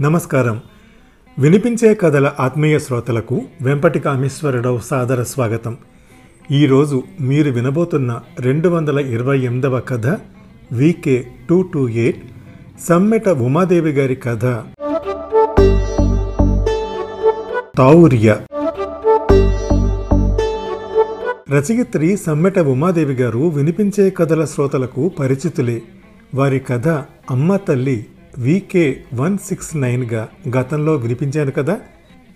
నమస్కారం. వినిపించే కథల ఆత్మీయ శ్రోతలకు వెంపటి కామేశ్వరరావు సాదర స్వాగతం. ఈరోజు మీరు వినబోతున్న రెండు వందల ఇరవై ఎనిమిదవ కథ VK two two eight Sammeta Umadevi గారి కథ. తావుర్య. రచయిత్రి సమ్మెట ఉమాదేవి గారు వినిపించే కథల శ్రోతలకు పరిచితులే. వారి కథ అమ్మ తల్లి వికే వన్ సిక్స్ నైన్గా గతంలో వినిపించాను కదా?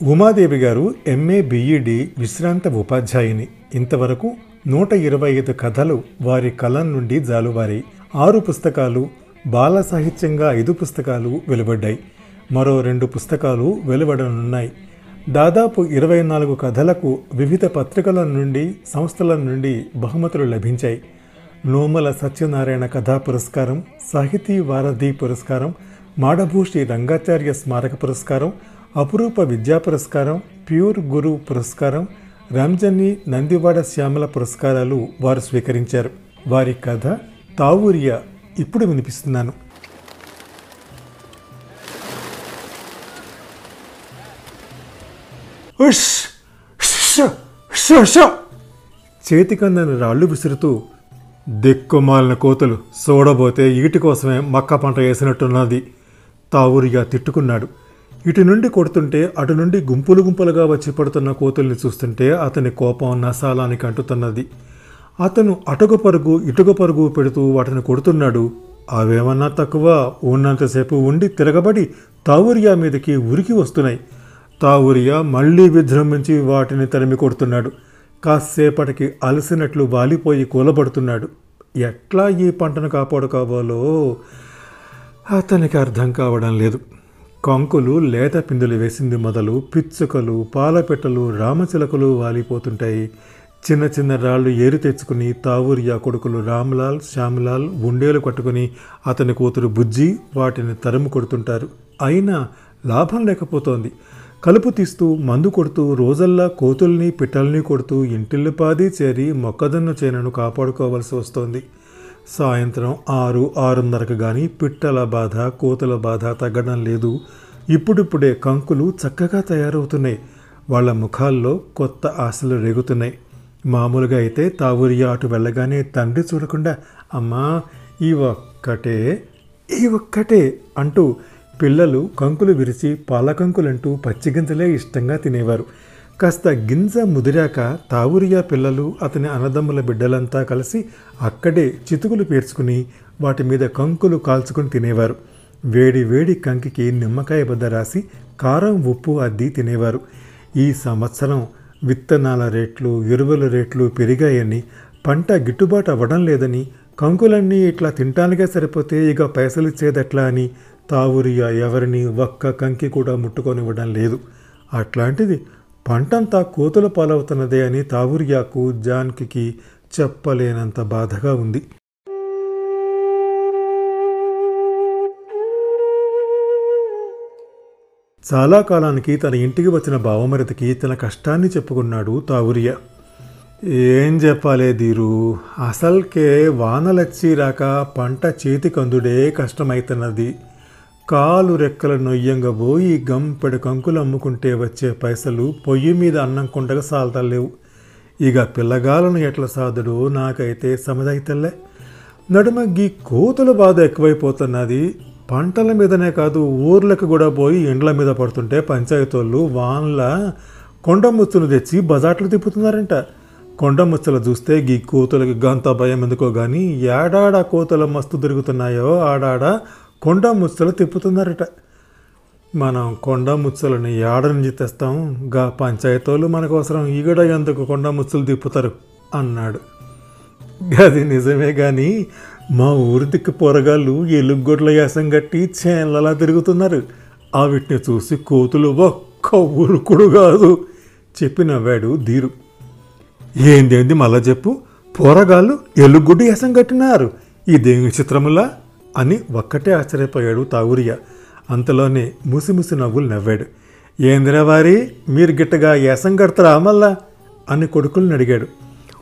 ఉమాదేవి గారు ఎంఏ బిఈడి విశ్రాంత ఉపాధ్యాయుని. ఇంతవరకు నూట ఇరవై ఐదు కథలు వారి కలం నుండి జాలువారి ఆరు పుస్తకాలు బాల సాహిత్యంగా ఐదు పుస్తకాలు వెలువడ్డాయి. మరో రెండు పుస్తకాలు వెలువడనున్నాయి. దాదాపు ఇరవై నాలుగు కథలకు వివిధ పత్రికల నుండి సంస్థల నుండి బహుమతులు లభించాయి. నోమల సత్యనారాయణ కథా పురస్కారం సాహితీ వారధి పురస్కారం మాడభూషి రంగాచార్య స్మారక పురస్కారం అపురూప విద్యా పురస్కారం ప్యూర్ గురు పురస్కారం రామ్జన్ని నందివాడ శ్యామల పురస్కారాలు వారు స్వీకరించారు. వారి కథ తావూరియా. ఇప్పుడు వినిపిస్తున్నాను. చేతికందని రాళ్ళు విసురుతూ దిక్కుమాలిన కోతులు చూడబోతే ఈటి కోసమే మక్క పంట వేసినట్టున్నది. తావురిగా తిట్టుకున్నాడు. ఇటు నుండి కొడుతుంటే అటు నుండి గుంపులు గుంపులుగా వచ్చి పడుతున్న కోతుల్ని చూస్తుంటే అతని కోపం నసాలానికి అంటుతున్నది. అతను అటుక పరుగు ఇటుక పరుగు పెడుతూ వాటిని కొడుతున్నాడు. అవేమన్నా తక్కువ? ఉన్నంతసేపు ఉండి తిరగబడి తావురియా మీదకి ఉరికి వస్తున్నాయి. తావురియా మళ్ళీ విజృంభించి వాటిని తరిమి కొడుతున్నాడు. కాసేపటికి అలసినట్లు వాలిపోయి కూలబడుతున్నాడు. ఎట్లా ఈ పంటను కాపాడుకోవాలో అతనికి అర్థం కావడం లేదు. కంకులు లేత పిందులు వేసింది మొదలు పిచ్చుకలు పాలపెట్టలు రామచిలకలు వాలిపోతుంటాయి. చిన్న చిన్న రాళ్ళు ఏరు తెచ్చుకుని తావూరియా కొడుకులు రామ్లాల్ శ్యామ్లాల్ ఉండేలు కట్టుకుని అతని కూతురు బుజ్జి వాటిని తరుము కొడుతుంటారు. అయినా లాభం లేకపోతోంది. కలుపు తీస్తూ మందు కొడుతూ రోజల్లా కోతుల్ని పిట్టల్ని కొడుతూ ఇంటిల్లిపాది చేరి మొక్కజొన్న చేనును కాపాడుకోవాల్సి వస్తోంది. సాయంత్రం ఆరు ఆరున్నరకు కానీ పిట్టల బాధ కోతుల బాధ తగ్గడం లేదు. ఇప్పుడిప్పుడే కంకులు చక్కగా తయారవుతున్నాయి. వాళ్ళ ముఖాల్లో కొత్త ఆశలు రేగుతున్నాయి. మామూలుగా అయితే తావూరియా అటు వెళ్ళగానే తండ్రి చూడకుండా అమ్మా ఈ ఒక్కటే ఈ ఒక్కటే అంటూ పిల్లలు కంకులు విరిచి పాలకంకులంటూ పచ్చిగింజలే ఇష్టంగా తినేవారు. కాస్త గింజ ముదిరాక తావురియా పిల్లలు అతని అన్నదమ్ముల బిడ్డలంతా కలిసి అక్కడే చితుకులు పేర్చుకుని వాటి మీద కంకులు కాల్చుకుని తినేవారు. వేడి వేడి కంకికి నిమ్మకాయ బద్ద రాసి కారం ఉప్పు అద్ది తినేవారు. ఈ సంవత్సరం విత్తనాల రేట్లు ఎరువుల రేట్లు పెరిగాయని పంట గిట్టుబాటు అవ్వడం లేదని కంకులన్నీ ఇట్లా తింటానికే సరిపోతే ఇక పైసలు ఇచ్చేదట్లా అని తావురియా ఎవరిని ఒక్క కంకి కూడా ముట్టుకొనివ్వడం లేదు. అట్లాంటిది పంటంతా కోతుల పాలవుతున్నదే అని తావురియాకు జాన్కి చెప్పలేనంత బాధగా ఉంది. చాలా కాలానికి తన ఇంటికి వచ్చిన బావమరిదికి తన కష్టాన్ని చెప్పుకున్నాడు తావురియా. ఏం చెప్పాలే దీరు అసల్కే వానలచ్చి రాక పంట చేతికందుడే కష్టమైతున్నది. కాలు రెక్కల నొయ్యంగా పోయి గంపెడు కంకులు అమ్ముకుంటే వచ్చే పైసలు పొయ్యి మీద అన్నం కుండగా సాల్తలేవు. ఇక పిల్లగాలను ఎట్లా సాదుడు? నాకైతే సమదైతల్లే నడుమ గీ కోతుల బాధ ఎక్కువైపోతున్నది. పంటల మీదనే కాదు ఊర్లకు కూడా పోయి ఇండ్ల మీద పడుతుంటే పంచాయతీళ్ళు వాన్ల కొండ ముచ్చులు తెచ్చి బజాట్లు తిప్పుతున్నారంట. కొండ ముచ్చలు చూస్తే గీ కోతులకి గంత భయం ఎందుకో కానీ ఏడాడ కోతులు మస్తు తిరుగుతున్నాయో ఆడాడ కొండ ముచ్చలు తిప్పుతున్నారట. మనం కొండ ముచ్చలని ఏడ నుంచి తెస్తాం? గా పంచాయతీలు మనకోసరం ఈగడ ఎందుకు కొండ ముచ్చలు తిప్పుతారు? అన్నాడు. అది నిజమే కానీ మా ఊరి దిక్కు పొరగాళ్ళు ఎలుగొడ్ల యాసం కట్టి చేన్లలా తిరుగుతున్నారు. ఆ వీటిని చూసి కోతులు ఒక్క ఊరుకుడు కాదు చెప్పి నవ్వాడు ధీరు. ఏందేంది మళ్ళా చెప్పు? పోరగాళ్ళు ఎలుగుడ్డు యాసం కట్టినారు. ఇదేమి చిత్రములా అని ఒక్కటే ఆశ్చర్యపోయాడు తావురియ. అంతలోనే ముసిముసి నవ్వులు నవ్వాడు. ఏందిరా వారి మీరు గిట్టగా యాసం కడతారా మళ్ళా? అని కొడుకులను అడిగాడు.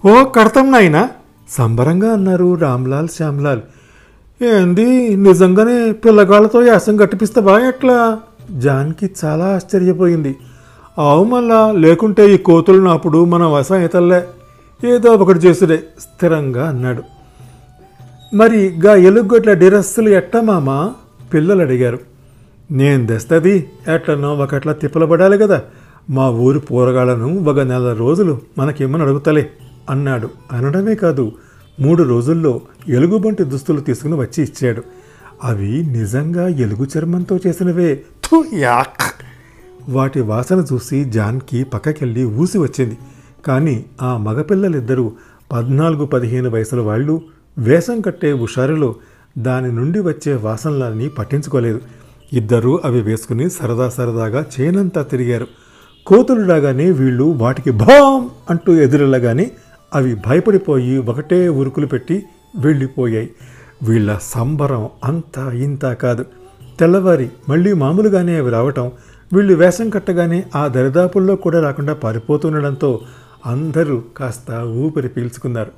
ఓ కడతాం నాయనా సంబరంగా అన్నారు రామ్లాల్ శ్యామ్లాల్. ఏంది నిజంగానే పిల్లగాళ్ళతో యాసం కట్టిపిస్తావా ఎట్లా? జాన్కి చాలా ఆశ్చర్యపోయింది. ఆవు మళ్ళా లేకుంటే ఈ కోతులు అప్పుడు మన వసం ఇతల్లే ఏదో ఒకటి చేసుడే స్థిరంగా అన్నాడు. మరి గా ఎలుగొట్ల డిరస్సులు ఎట్ట మామా? పిల్లలు అడిగారు. నేను దస్తది ఎట్లనో ఒకట్లా తిప్పలబడాలి కదా మా ఊరి పోరగాళ్ళను ఒక నెల రోజులు మనకేమని అడుగుతలే? అన్నాడు. అనడమే కాదు మూడు రోజుల్లో ఎలుగుబంటి దుస్తులు తీసుకుని వచ్చి ఇచ్చాడు. అవి నిజంగా ఎలుగు చర్మంతో చేసినవే. యాక్! వాటి వాసన చూసి జాన్కి పక్కకెళ్ళి ఊసి వచ్చింది. కానీ ఆ మగపిల్లలిద్దరూ పద్నాలుగు పదిహేను వయసుల వాళ్ళు వేషం కట్టే హుషారులో దాని నుండి వచ్చే వాసనలని పట్టించుకోలేదు. ఇద్దరూ అవి వేసుకుని సరదా సరదాగా చేనంతా తిరిగారు. కోతులు రాగానే వీళ్ళు వాటికి భాం అంటూ ఎదురెళ్ళగానే అవి భయపడిపోయి ఒకటే ఉరుకులు పెట్టి వెళ్ళిపోయాయి. వీళ్ళ సంబరం అంతా ఇంత కాదు. తెల్లవారి మళ్ళీ మామూలుగానే అవి రావటం వీళ్ళు వేషం కట్టగానే ఆ దరిదాపుల్లో కూడా రాకుండా పారిపోతుండడంతో అందరూ కాస్త ఊపిరి పీల్చుకున్నారు.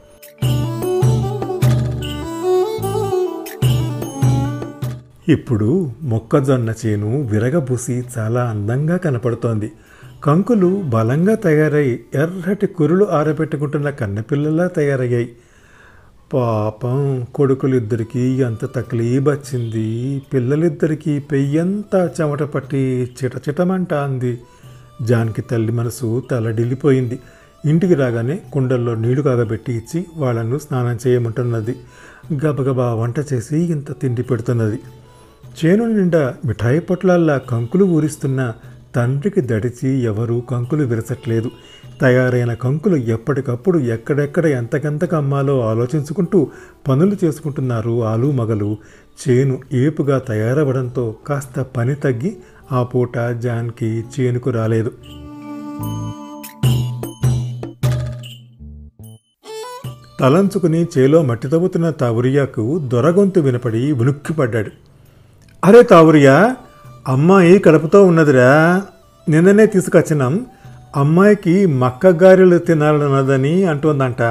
ఇప్పుడు మొక్కజొన్న చేను విరగబూసి చాలా అందంగా కనపడుతోంది. కంకులు బలంగా తయారై ఎర్రటి కురులు ఆరబెట్టుకుంటున్న కన్నెపిల్లలా తయారయ్యాయి. పాపం కొడుకులిద్దరికీ ఎంత తక్లీబ్ వచ్చింది పిల్లలిద్దరికీ పెయ్యంతా చెమట పట్టి చిటచిటమంట అంది జాన్కి తల్లి మనసు తలడిల్లిపోయింది. ఇంటికి రాగానే కుండల్లో నీళ్ళు కాగబెట్టి ఇచ్చి వాళ్ళను స్నానం చేయమంటున్నది. గబగబా వంట చేసి ఇంత తిండి పెడుతున్నది. చేను నిండా మిఠాయి పొట్లాల్లా కంకులు ఊరిస్తున్న తండ్రికి దడిచి ఎవరూ కంకులు విరచట్లేదు. తయారైన కంకులు ఎప్పటికప్పుడు ఎక్కడెక్కడ ఎంతకెంతకు అమ్మాలో ఆలోచించుకుంటూ పనులు చేసుకుంటున్నారు ఆలు మగలు. చేను ఏపుగా తయారవ్వడంతో కాస్త పని తగ్గి ఆ పూట జాన్కి చేనుకు రాలేదు. తలంచుకుని చేలో మట్టి తవ్వుతున్న తావురియాకు దొరగొంతు వినపడి ఉనుక్కిపడ్డాడు అరే తావురియా అమ్మాయి కడుపుతో ఉన్నదిరా. నిన్ననే తీసుకొచ్చినాం. అమ్మాయికి మక్క గారెలు తినాలన్నదని అంటుందంట.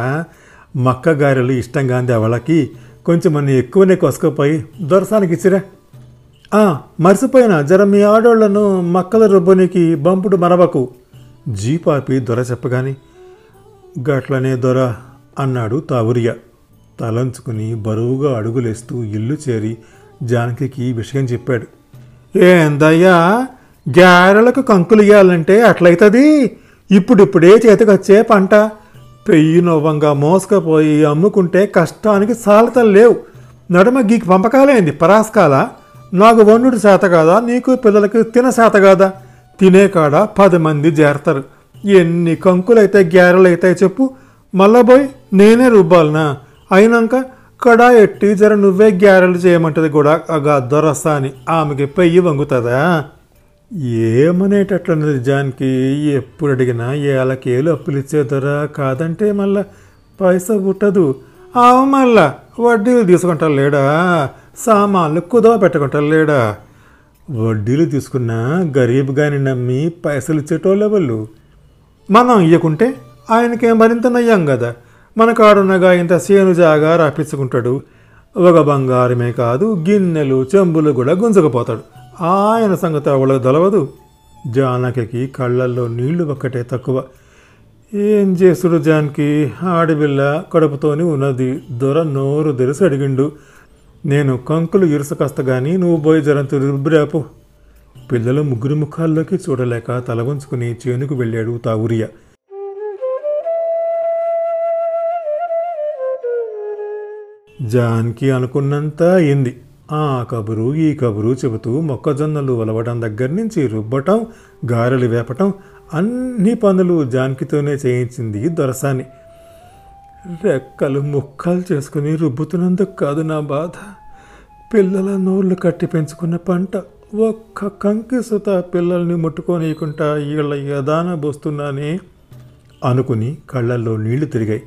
మక్క గారెలు ఇష్టంగా అంది అవళకి కొంచెం మన ఎక్కువనే కొసుకుపోయి దొరసానికి ఇచ్చిరా. ఆ, మర్చిపోయినా. జర మీ ఆడోళ్ళను మక్కల రుబ్బనికి బంపుడు మరవకు. జీపాపి దొర చెప్పగాని గట్లనే దొర అన్నాడు తావురియా తలంచుకుని బరువుగా అడుగులేస్తూ ఇల్లు చేరి జానకికి విషయం చెప్పాడు. ఏందయ్యా గారెలకు కంకులు ఇయ్యాలంటే అట్లయితది ఇప్పుడిప్పుడే చేతికొచ్చే పంట. పెయ్యి నవ్వంగా మోసుకపోయి అమ్ముకుంటే కష్టానికి సాలతలు లేవు. నడుమ గీకి పంపకాలేంది? పరాస్కాల? నాకు వండుడు శాత కాదా? నీకు పిల్లలకి తిన శాత కాదా? తినే కాడ? పది మంది చేరతారు ఎన్ని కంకులైతే గ్యారెలైతే చెప్పు. మళ్ళా పోయి నేనే రుబ్బాలనా? అయినాక ఎక్కడా ఎట్టి జర నువ్వే గ్యారెలు చేయమంటది కూడా అగా దొరస అని ఆమెకి పెయ్యి వంగుతుందా? ఏమనేటట్లు జాన్కి ఎప్పుడు అడిగినా ఏళ్ళకేలు అప్పులు ఇచ్చే దొర కాదంటే మళ్ళా పైసా పుట్టదు. ఆ మళ్ళా వడ్డీలు తీసుకుంటారు లేడా సామాన్లు కుదవ పెట్టుకుంటారు లేడా వడ్డీలు తీసుకున్న గరీబ్ గాని నమ్మి పైసలు ఇచ్చేటోళ్ళు వాళ్ళు మనం ఇవ్వకుంటే ఆయనకేం మరింత నయ్యాం కదా మన కాడున్నగా ఇంత సేను జాగా రాపించుకుంటాడు ఒక బంగారమే కాదు గిన్నెలు చెంబులు కూడా గుంజకపోతాడు. ఆయన సంగతి అవళకు దొలవదు. జానకి కళ్ళల్లో నీళ్ళు ఒక్కటే తక్కువ. ఏం చేసుడు జాన్కి? ఆడబిల్ల కడుపుతోని ఉన్నది దొర నోరు తెరిసి అడిగిండు. నేను కంకులు ఇరుసకస్త కానీ నువ్వు పోయి జరంతు రుబ్రాపు పిల్లలు ముగ్గురు ముఖాల్లోకి చూడలేక తల వంచుకుని చేనుకు వెళ్ళాడు తావురియా. జాన్కి అనుకున్నంత అయింది. ఆ కబురు ఈ కబురు చెబుతూ మొక్కజొన్నలు వలవడం దగ్గర నుంచి రుబ్బటం గారెలు వేపటం అన్ని పనులు జాన్కితోనే చేయించింది దొరసాని. రెక్కలు ముక్కలు చేసుకుని రుబ్బుతున్నందుకు కాదు నా బాధ. పిల్లల నోళ్ళు కట్టి పెంచుకున్న పంట. ఒక్క కంకి సుత పిల్లల్ని ముట్టుకోనీయకుండా వీళ్ళ యదాన బోస్తున్నానే అనుకుని కళ్ళల్లో నీళ్ళు తిరిగాయి.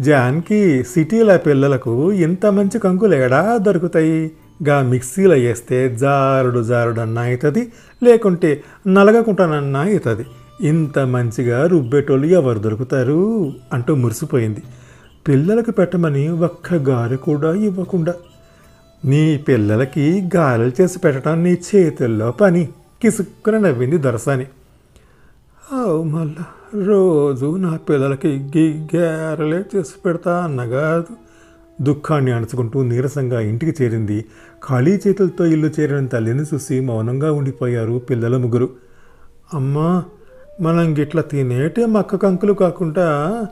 జాన్కి సిటీల పిల్లలకు ఇంత మంచి కంకులు ఎడా దొరుకుతాయి? గా మిక్సీలో వేస్తే జారుడు జారుడన్నా అవుతుంది లేకుంటే నలగకుంటానన్నా అవుతుంది. ఇంత మంచిగా రుబ్బేటోళ్ళు ఎవరు దొరుకుతారు? అంటూ మురిసిపోయింది. పిల్లలకు పెట్టమని ఒక్క గారె కూడా ఇవ్వకుండా. నీ పిల్లలకి గారెలు చేసి పెట్టడం నీ చేతుల్లో పని కిసుక్కున నవ్వింది దొరసాని. అవు మళ్ళా. రోజు నా పిల్లలకి గీ గ్యారలే చేసి పెడతా అన్నగా దుఃఖాన్ని అణచుకుంటూ నీరసంగా ఇంటికి చేరింది. ఖాళీ చేతులతో ఇల్లు చేరిన తల్లిని చూసి మౌనంగా ఉండిపోయారు పిల్లల ముగ్గురు. అమ్మా మనం గిట్లా తినేటే మక్క కంకులు కాకుండా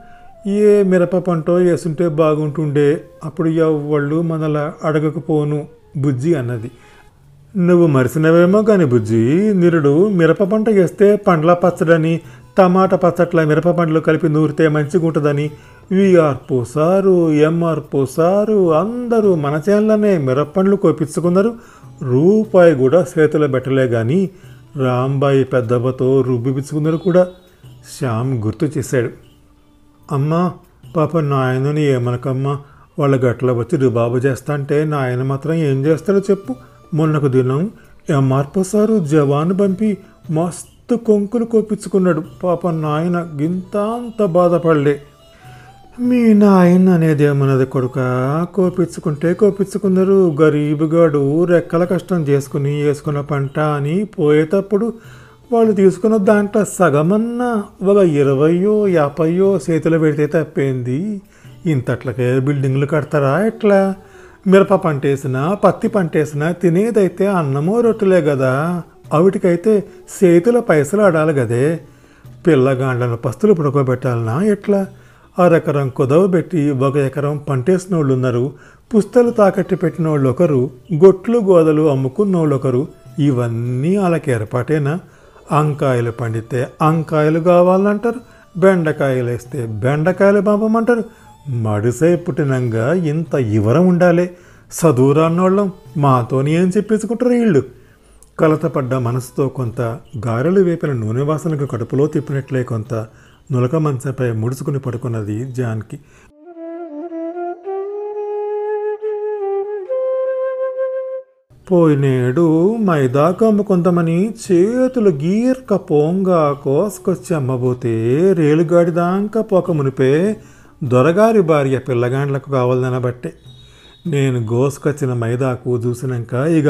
ఏ మిరప పంటో వేసుంటే బాగుంటుండే. అప్పుడు ఎవ్వళ్ళు మనలా అడగకపోను బుజ్జి అన్నది. నువ్వు మరిసినవేమో కానీ బుజ్జి నిరుడు మిరప పంట వేస్తే పండ్ల పచ్చడని టమాటా పచ్చట్ల మిరప పండ్లు కలిపి నూరితే మంచిగా ఉంటుందని విఆర్ పోసారు ఎంఆర్ పోసారు అందరూ మన చేనులోనే మిరప పండ్లు కోపించుకున్నారు. రూపాయి కూడా చేతిలో పెట్టలే కానీ రాంబాయి పెద్దవ్వతో రుబ్బిపించుకున్నారు కూడా. శ్యామ్ గుర్తు చేశాడు. అమ్మా పాప నాయనని ఏమనకమ్మా వాళ్ళ గట్ల వచ్చి రుబాబు చేస్తా అంటే నాయన మాత్రం ఏం చేస్తాడో చెప్పు. మొన్నకు దినం ఎంఆర్పో సారు జవాను పంపి మస్తు కొంకులు కోపించుకున్నాడు. పాప నాయన గింతాంత బాధపడలే. మీ నాయన అనేది ఏమన్నది కొడుక? కోపించుకుంటే కోపించుకున్నారు. గరీబుగాడు రెక్కల కష్టం చేసుకుని వేసుకున్న పంట అని పోయేటప్పుడు వాళ్ళు తీసుకున్న దాంట్లో సగమన్నా ఒక ఇరవయో యాభైయో చేతిలో పెడితే తప్పేంది? ఇంతట్లకే బిల్డింగ్లు కడతారా ఎట్లా? మిరప పంట వేసినా పత్తి పంట వేసినా తినేదైతే అన్నమో రొట్టెలే కదా. ఆవిటికైతే చేతుల పైసలు ఆడాలి గదే. పిల్లగాండ్లను పస్తులు పడుకోబెట్టాలనా ఎట్లా? అరెకరం కుదవ పెట్టి ఒక ఎకరం పంటేసిన వాళ్ళు ఉన్నారు పుస్తలు తాకట్టు పెట్టిన వాళ్ళు ఒకరు గొట్లు గోదలు అమ్ముకున్న వాళ్ళు ఒకరు ఇవన్నీ వాళ్ళకి ఏర్పాటేనా? అంకాయలు పండితే అంకాయలు కావాలంటారు బెండకాయలు వేస్తే బెండకాయలు పంపమంటారు. మడిసై పుట్టినంగా ఇంత ఇవరం ఉండాలి. చదువురాన్నోళ్ళం మాతోని ఏం చెప్పించుకుంటారు వీళ్ళు కలతపడ్డ మనసుతో కొంత గారెలు వేపిన నూనె వాసనకు కడుపులో తిప్పినట్లే కొంత నులక మంచంపై ముడుచుకుని పడుకున్నది జాన్కి. పోయినేడు మైదాకు కొంతమని చేతులు గీర్క పోంగా కోసుకొచ్చి అమ్మబోతే రేలుగాడి దాకా పోక మునిపే దొరగారి భార్య పిల్లగాండ్లకు కావాలనబట్టే. నేను గోసుకొచ్చిన మైదాకు చూసినాక ఇక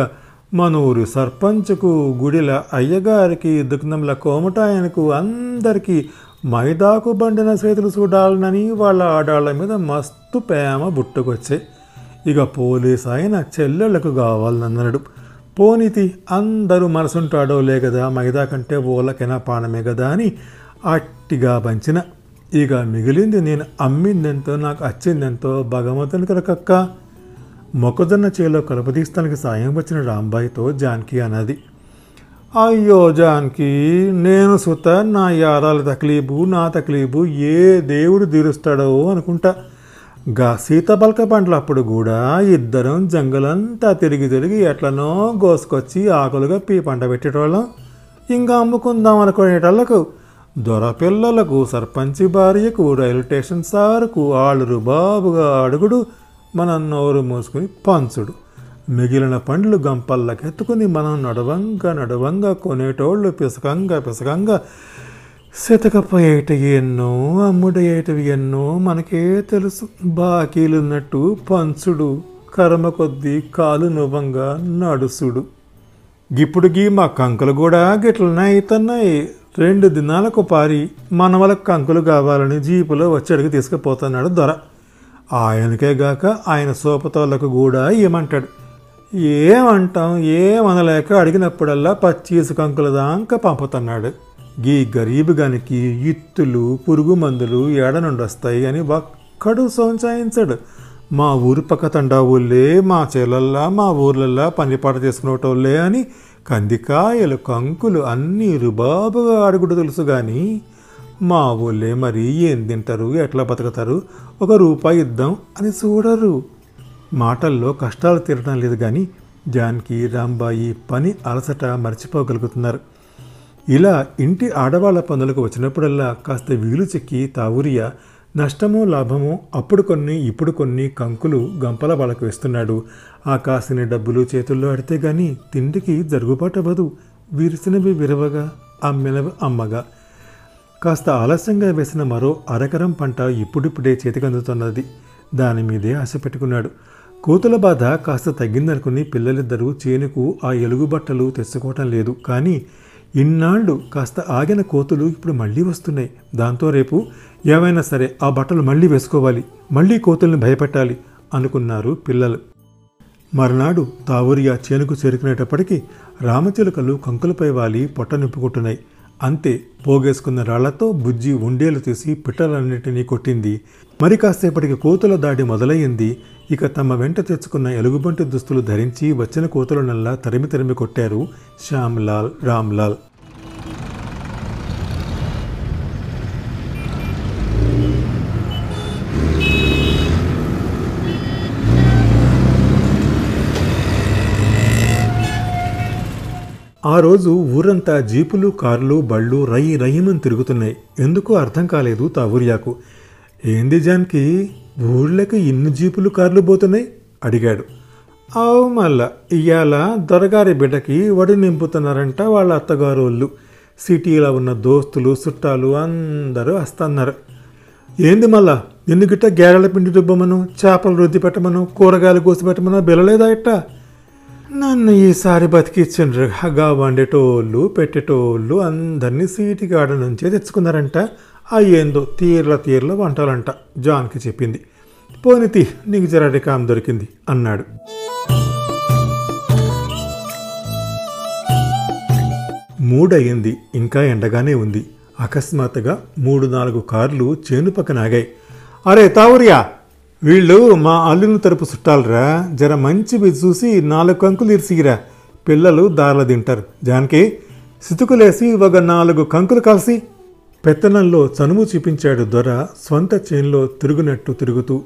మన ఊరి సర్పంచ్కు గుడిల అయ్యగారికి దుగ్నంల కోమటాయనకు అందరికీ మైదాకు బండిన చేతులు చూడాలనని వాళ్ళ ఆడాళ్ళ మీద మస్తు ప్రేమ బుట్టుకొచ్చాయి ఇక పోలీస్ ఆయన చెల్లెళ్ళకు కావాలన్నాడు పోనీతి అందరూ మనసుంటాడో లే కదా మైదా కంటే ఓలకైనా పానమే కదా అని అట్టిగా పంచిన. ఇక మిగిలింది నేను అమ్మిందెంతో నాకు అచ్చిందెంతో భగవంతునికి రకక్క మొక్కజొన్న చేలో కలుపదీస్తానికి సాయం వచ్చిన రాంబాయితో జానకి అన్నది. అయ్యో జాన్కి నేను సుత నా యారాల తక్లీబు నా తక్లీబు ఏ దేవుడు తీరుస్తాడో అనుకుంటా. గా సీతపలక పండ్లప్పుడు కూడా ఇద్దరం జంగలంతా తిరిగి తిరిగి ఎట్లనో గోసుకొచ్చి ఆకులుగా పీ పంట పెట్టేటోళ్ళం. ఇంకా అమ్ముకుందాం అనుకునేటోళ్ళకు దొర పిల్లలకు సర్పంచి భార్యకు రైల్వే స్టేషన్ సార్కు ఆళ్ళు రుబాబుగా అడుగుడు మనం నోరు మూసుకుని పంచుడు. మిగిలిన పండ్లు గంపల్లకెత్తుకుని మనం నడవంగా నడవంగా కొనేటోళ్ళు పిసకంగా పిసకంగా శతకపోయేటవి ఎన్నో అమ్ముడయ్యేటవి ఎన్నో మనకే తెలుసు. బాకీలున్నట్టు పంచుడు. కర్మ కొద్దీ కాలు నువ్వంగా నడుసుడు. ఇప్పుడు గీ మా కంకులు కూడా గిట్లనే అవుతున్నాయి రెండు దినాలకు పారి మనవలకు కంకులు కావాలని జీపులో వచ్చి తీసుకుపోతున్నాడు దొర. ఆయనకేగాక ఆయన సోపతోళ్ళకు కూడా ఏమంటాడు ఏమంటాం ఏమనలేక అడిగినప్పుడల్లా పచ్చీసు కంకుల దాకా పంపుతున్నాడు. గీ గరీబు గనికి ఇత్తులు పురుగు మందులు ఏడ నుండి వస్తాయి అని ఒక్కడు సోంచాయించాడు. మా ఊరు పక్క తండావుళ్ళే మా చేలల్లా మా ఊర్లల్లా పనిపాట చేసుకునేటోళ్ళే అని కందికాయలు కంకులు అన్నీ రుబాబుగా అడుగుడు తెలుసు కానీ మా ఊళ్ళే మరి ఏం తింటారు? ఎట్లా బతుకుతారు? ఒక రూపాయి ఇద్దాం అని చూడరు. మాటల్లో కష్టాలు తీరడం లేదు కానీ జాన్కి రాంబాయి పని అలసట మర్చిపోగలుగుతున్నారు. ఇలా ఇంటి ఆడవాళ్ళ పనులకు వచ్చినప్పుడల్లా కాస్త వీలు చెక్కి తావురియా నష్టమో లాభమో అప్పుడు కొన్ని ఇప్పుడు కొన్ని కంకులు గంపల వాళ్ళకు వేస్తున్నాడు. ఆ కాసిన డబ్బులు చేతుల్లో అడితే గాని తిండికి జరుగుబాటు అవ్వదు విరిసినవి విరవగా అమ్మినవి అమ్మగా. కాస్త ఆలస్యంగా వేసిన మరో అరకరం పంట ఇప్పుడిప్పుడే చేతికందుతున్నది. దాని మీదే ఆశ పెట్టుకున్నాడు. కోతుల బాధ కాస్త తగ్గిందనుకుని పిల్లలిద్దరూ చేనుకు ఆ ఎలుగు బట్టలు తెచ్చుకోవటం లేదు. కానీ ఇన్నాళ్ళు కాస్త ఆగిన కోతులు ఇప్పుడు మళ్ళీ వస్తున్నాయి. దాంతో రేపు ఏమైనా సరే ఆ బట్టలు మళ్ళీ వేసుకోవాలి. మళ్ళీ కోతుల్ని భయపెట్టాలి అనుకున్నారు పిల్లలు. మరునాడు తావూరియా చేనుకు చేరుకునేటప్పటికీ రామచిలుకలు కంకులపై వాలి పొట్ట నింపుకుంటున్నాయి. అంతే పోగేసుకున్న రాళ్ళతో బుజ్జి ఉండేలు తీసి పిట్టలన్నింటినీ కొట్టింది. మరి కాసేపటికి కోతుల దాడి మొదలయ్యింది. ఇక తమ వెంట తెచ్చుకున్న ఎలుగుబంటి దుస్తులు ధరించి వచ్చిన కోతులనల్లా తరిమి తరిమి కొట్టారు. శ్యామ్లాల్ రామ్లాల్. ఆ రోజు ఊరంతా జీపులు కార్లు బళ్ళు రై రయ్యమని తిరుగుతున్నాయి. ఎందుకో అర్థం కాలేదు తావూరియాకు. ఏంది జాన్కి? ఊళ్ళకి ఇన్ని జీపులు కార్లు పోతున్నాయి? అడిగాడు. అవు మళ్ళా ఇవాళ దొరగారి బిడ్డకి వడి నింపుతున్నారంట వాళ్ళ అత్తగారు వాళ్ళు సిటీలో ఉన్న దోస్తులు చుట్టాలు అందరూ వస్తున్నారు ఏంది మళ్ళా ఎందుకిట్ట గేరెల పిండి దుబ్బమను చేపలు రుద్ది పెట్టమను కూరగాయలు కోసి పెట్టమను బిలలేదా ఇట్టా? నన్ను ఈసారి బతికిచ్చిండ్రు. హగా వండేటోళ్ళు పెట్టేటోళ్ళు అందరినీ సీటి గాడ నుంచే తెచ్చుకున్నారంట. అయ్యేందో తీర్ల తీర్ల వంటలంట జాన్కి చెప్పింది. పోనితి నీకు జర కామ్ దొరికింది అన్నాడు. మూడయ్యింది ఇంకా ఎండగానే ఉంది. అకస్మాత్తుగా మూడు నాలుగు కార్లు చేను పక్కన ఆగాయి. అరే తావురియా! వీళ్ళు మా అల్లుని తరపు చుట్టాలరా. జర మంచివి చూసి నాలుగు కంకులు ఇరిసిగిరా. పిల్లలు దారిలో తింటారు. జానకి సితుకులేసి ఒక నాలుగు కంకులు కలిసి. పెత్తనంలో చనుము చూపించాడు దొర స్వంత చేన్లో తిరుగునట్టు తిరుగుతూ.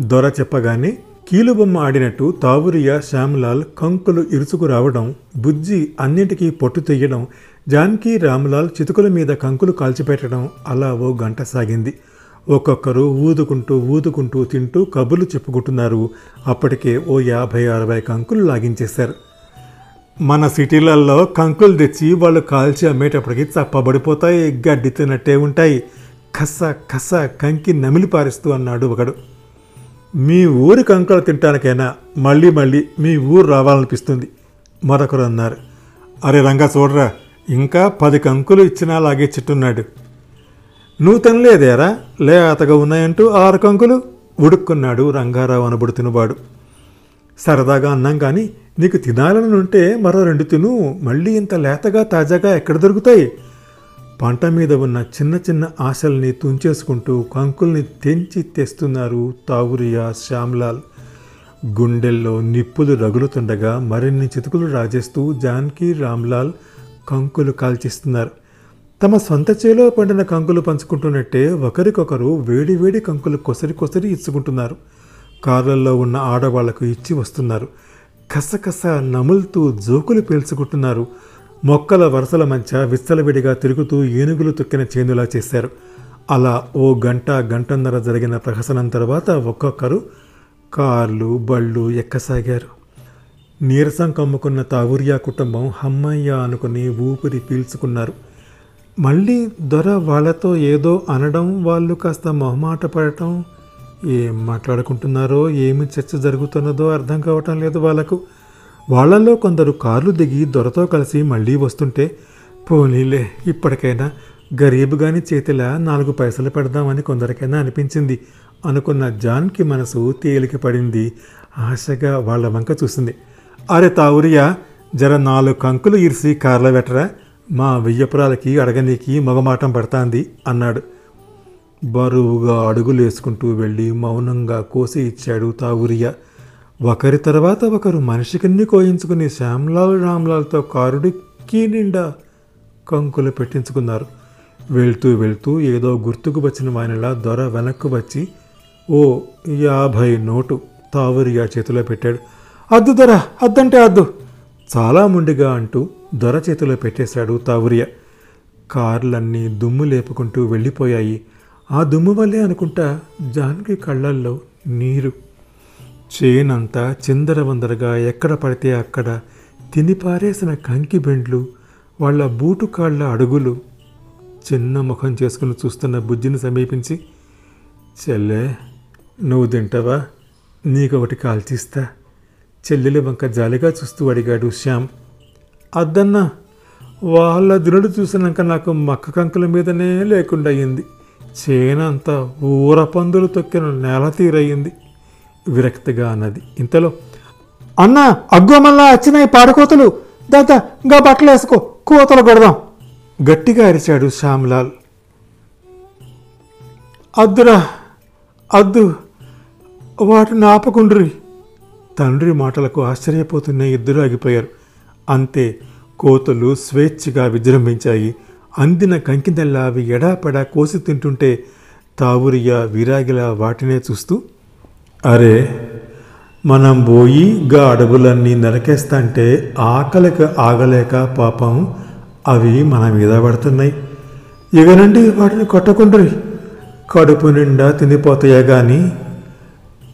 దొర చెప్పగానే కీలుబొమ్మ ఆడినట్టు తావురియ శ్యామ్లాల్ కంకులు ఇరుచుకు రావడం బుజ్జి అన్నిటికీ పొట్టు తెయ్యడం జాన్కీ రామ్లాల్ చితుకుల మీద కంకులు కాల్చిపెట్టడం అలా ఓ గంట సాగింది. ఒక్కొక్కరు ఊదుకుంటూ ఊదుకుంటూ తింటూ కబుర్లు చెప్పుకుంటున్నారు. అప్పటికే ఓ యాభై అరవై కంకులు లాగించేశారు. మన సిటీలలో కంకులు తెచ్చి వాళ్ళు కాల్చి అమ్మేటప్పటికి చప్పబడిపోతాయి గడ్డి తిన్నట్టే ఉంటాయి. కస కస కంకి నమిలి పారిస్తూ అన్నాడు ఒకడు. మీ ఊరి కంకులు తినటానికైనా మళ్ళీ మళ్ళీ మీ ఊరు రావాలనిపిస్తుంది మరొకరు అన్నారు. అరే రంగా చూడరా ఇంకా పది కంకులు ఇచ్చినా లాగే చెట్టున్నాడు. నువ్వు తినలేదేరా లేతగా ఉన్నాయంటూ ఆరు కంకులు? ఉడుక్కున్నాడు రంగారావు అనబడు తినువాడు సరదాగా అన్నాం కానీ నీకు తినాలని ఉంటే మరో రెండు తిను. మళ్ళీ ఇంత లేతగా తాజాగా ఎక్కడ దొరుకుతాయి? పంట మీద ఉన్న చిన్న చిన్న ఆశల్ని తుంచేసుకుంటూ కంకుల్ని తెంచి తెస్తున్నారు తావురియా శ్యామ్లాల్. గుండెల్లో నిప్పులు రగులుతుండగా మరిన్ని చితుకులు రాజేస్తూ జాన్కీ రామ్లాల్ కంకులు కాల్చిస్తున్నారు. తమ సొంత చేలో పండిన కంకులు పంచుకుంటున్నట్టే ఒకరికొకరు వేడి వేడి కంకులు కొసరి కొసరి ఇచ్చుకుంటున్నారు. కార్లల్లో ఉన్న ఆడవాళ్ళకు ఇచ్చి వస్తున్నారు. కసకస నములుతూ జోకులు పీల్చుకుంటున్నారు. మొక్కల వరుసల మధ్య విస్తలవిడిగా తిరుగుతూ ఏనుగులు తొక్కిన చేనులా చేశారు. అలా ఓ గంట గంటన్నర జరిగిన ప్రహసనం తర్వాత ఒక్కొక్కరు కార్లు బళ్ళు ఎక్కసాగారు. నీరసం కమ్ముకున్న తావురియా కుటుంబం హమ్మయ్య అనుకుని ఊపిరి పీల్చుకున్నారు. మళ్ళీ దొర వాళ్ళతో ఏదో అనడం వాళ్ళు కాస్త మొహమాట పడటం ఏం మాట్లాడుకుంటున్నారో ఏమి చర్చ జరుగుతున్నదో అర్థం కావటం లేదు వాళ్ళకు. వాళ్ళల్లో కొందరు కార్లు దిగి దొరతో కలిసి మళ్ళీ వస్తుంటే పోనీలే ఇప్పటికైనా గరీబుగాని చేతిలా నాలుగు పైసలు పెడదామని కొందరికైనా అనిపించింది. అనుకున్న జాన్కి మనసు తేలిక పడింది. ఆశగా వాళ్ళ వంక చూసింది. అరే తావురియా జర నాలుగు కంకులు ఇరిసి కార్లో పెట్టరా? మా వెయ్యపురాలకి అడగనీకి మగమాటం పడతాంది అన్నాడు. బరువుగా అడుగులు వేసుకుంటూ వెళ్ళి మౌనంగా కోసి ఇచ్చాడు తావురియా. ఒకరి తర్వాత ఒకరు మనిషికిన్ని కోయించుకుని శ్యామ్లాల్ రామ్లాల్తో కారుడికి నిండా కంకులు పెట్టించుకున్నారు. వెళ్తూ వెళ్తూ ఏదో గుర్తుకు వచ్చిన వానిలా దొర వెనక్కు వచ్చి ఓ యాభై నోటు తావురియా చేతిలో పెట్టాడు. అద్దు దొర అద్దంటే అద్దు. చాలా ముండిగా అంటూ దొర చేతిలో పెట్టేశాడు తావురియ. కార్లన్నీ దుమ్ము లేపుకుంటూ వెళ్ళిపోయాయి. ఆ దుమ్ము వల్లే అనుకుంటా జాన్కి కళ్ళల్లో నీరు. చేనంతా చిందరవందరగా ఎక్కడ పడితే అక్కడ తినిపారేసిన కంకి బెండ్లు వాళ్ళ బూటు కాళ్ళ అడుగులు. చిన్న ముఖం చేసుకుని చూస్తున్న బుజ్జిని సమీపించి చెల్లే నువ్వు తింటావా? నీకొకటి కాల్చిస్తా. చెల్లెలి వంక జాలిగా చూస్తూ అడిగాడు శ్యామ్. అద్దన్న వాళ్ళ దునుడు చూసినాక నాకు మక్క కంకుల మీదనే లేకుండా అయ్యింది చేనంతా ఊర పందులు తొక్కిన నేల తీరయ్యింది విరక్తిగా అన్నది. ఇంతలో అన్న అగ్గో మళ్ళా వచ్చినాయి పాడకోతలు. దాదా ఇంకా బట్టలు వేసుకో కోతలు కొడదాం. గట్టిగా అరిచాడు శ్యామ్లాల్. అద్దురా అద్దు వాటిని ఆపకుండ్రి. తండ్రి మాటలకు ఆశ్చర్యపోతున్న ఇద్దరు ఆగిపోయారు. అంతే కోతలు స్వేచ్ఛగా విజృంభించాయి. అందిన కంకినల్లా అవి ఎడాపెడా కోసి తింటుంటే తావురియా విరాగిలా వాటినే చూస్తూ అరే మనం పోయి గా అడవులన్నీ నరకేస్తాంటే ఆకలికి ఆగలేక పాపం అవి మన మీద పడుతున్నాయి. ఇక నుండి వాటిని కొట్టకుండ్రి. కడుపు నిండా తినిపోతాయా కానీ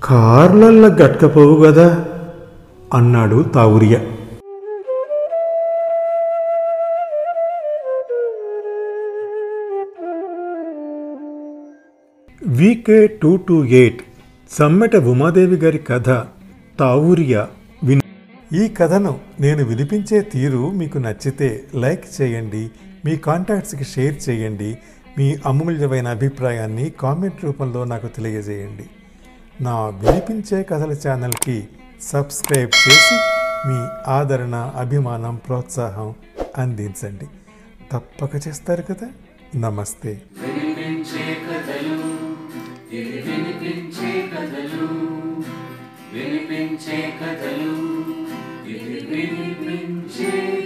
కార్లల్ల గట్కపోవు కదా అన్నాడు తావురియా. VK two two eight Sammeta Umadevi గారి కథ తావురియా విన్ ఈ కథను నేను వినిపించే తీరు మీకు నచ్చితే లైక్ చేయండి మీ కాంటాక్ట్స్కి షేర్ చేయండి మీ అమూల్యమైన అభిప్రాయాన్ని కామెంట్ రూపంలో నాకు తెలియజేయండి. నా వినిపించే కథల ఛానల్కి సబ్స్క్రైబ్ చేసి మీ ఆదరణ అభిమానం ప్రోత్సాహం అందించండి. తప్పక చేస్తారు కదా? నమస్తే. వినిపించే కథలు వినిపించే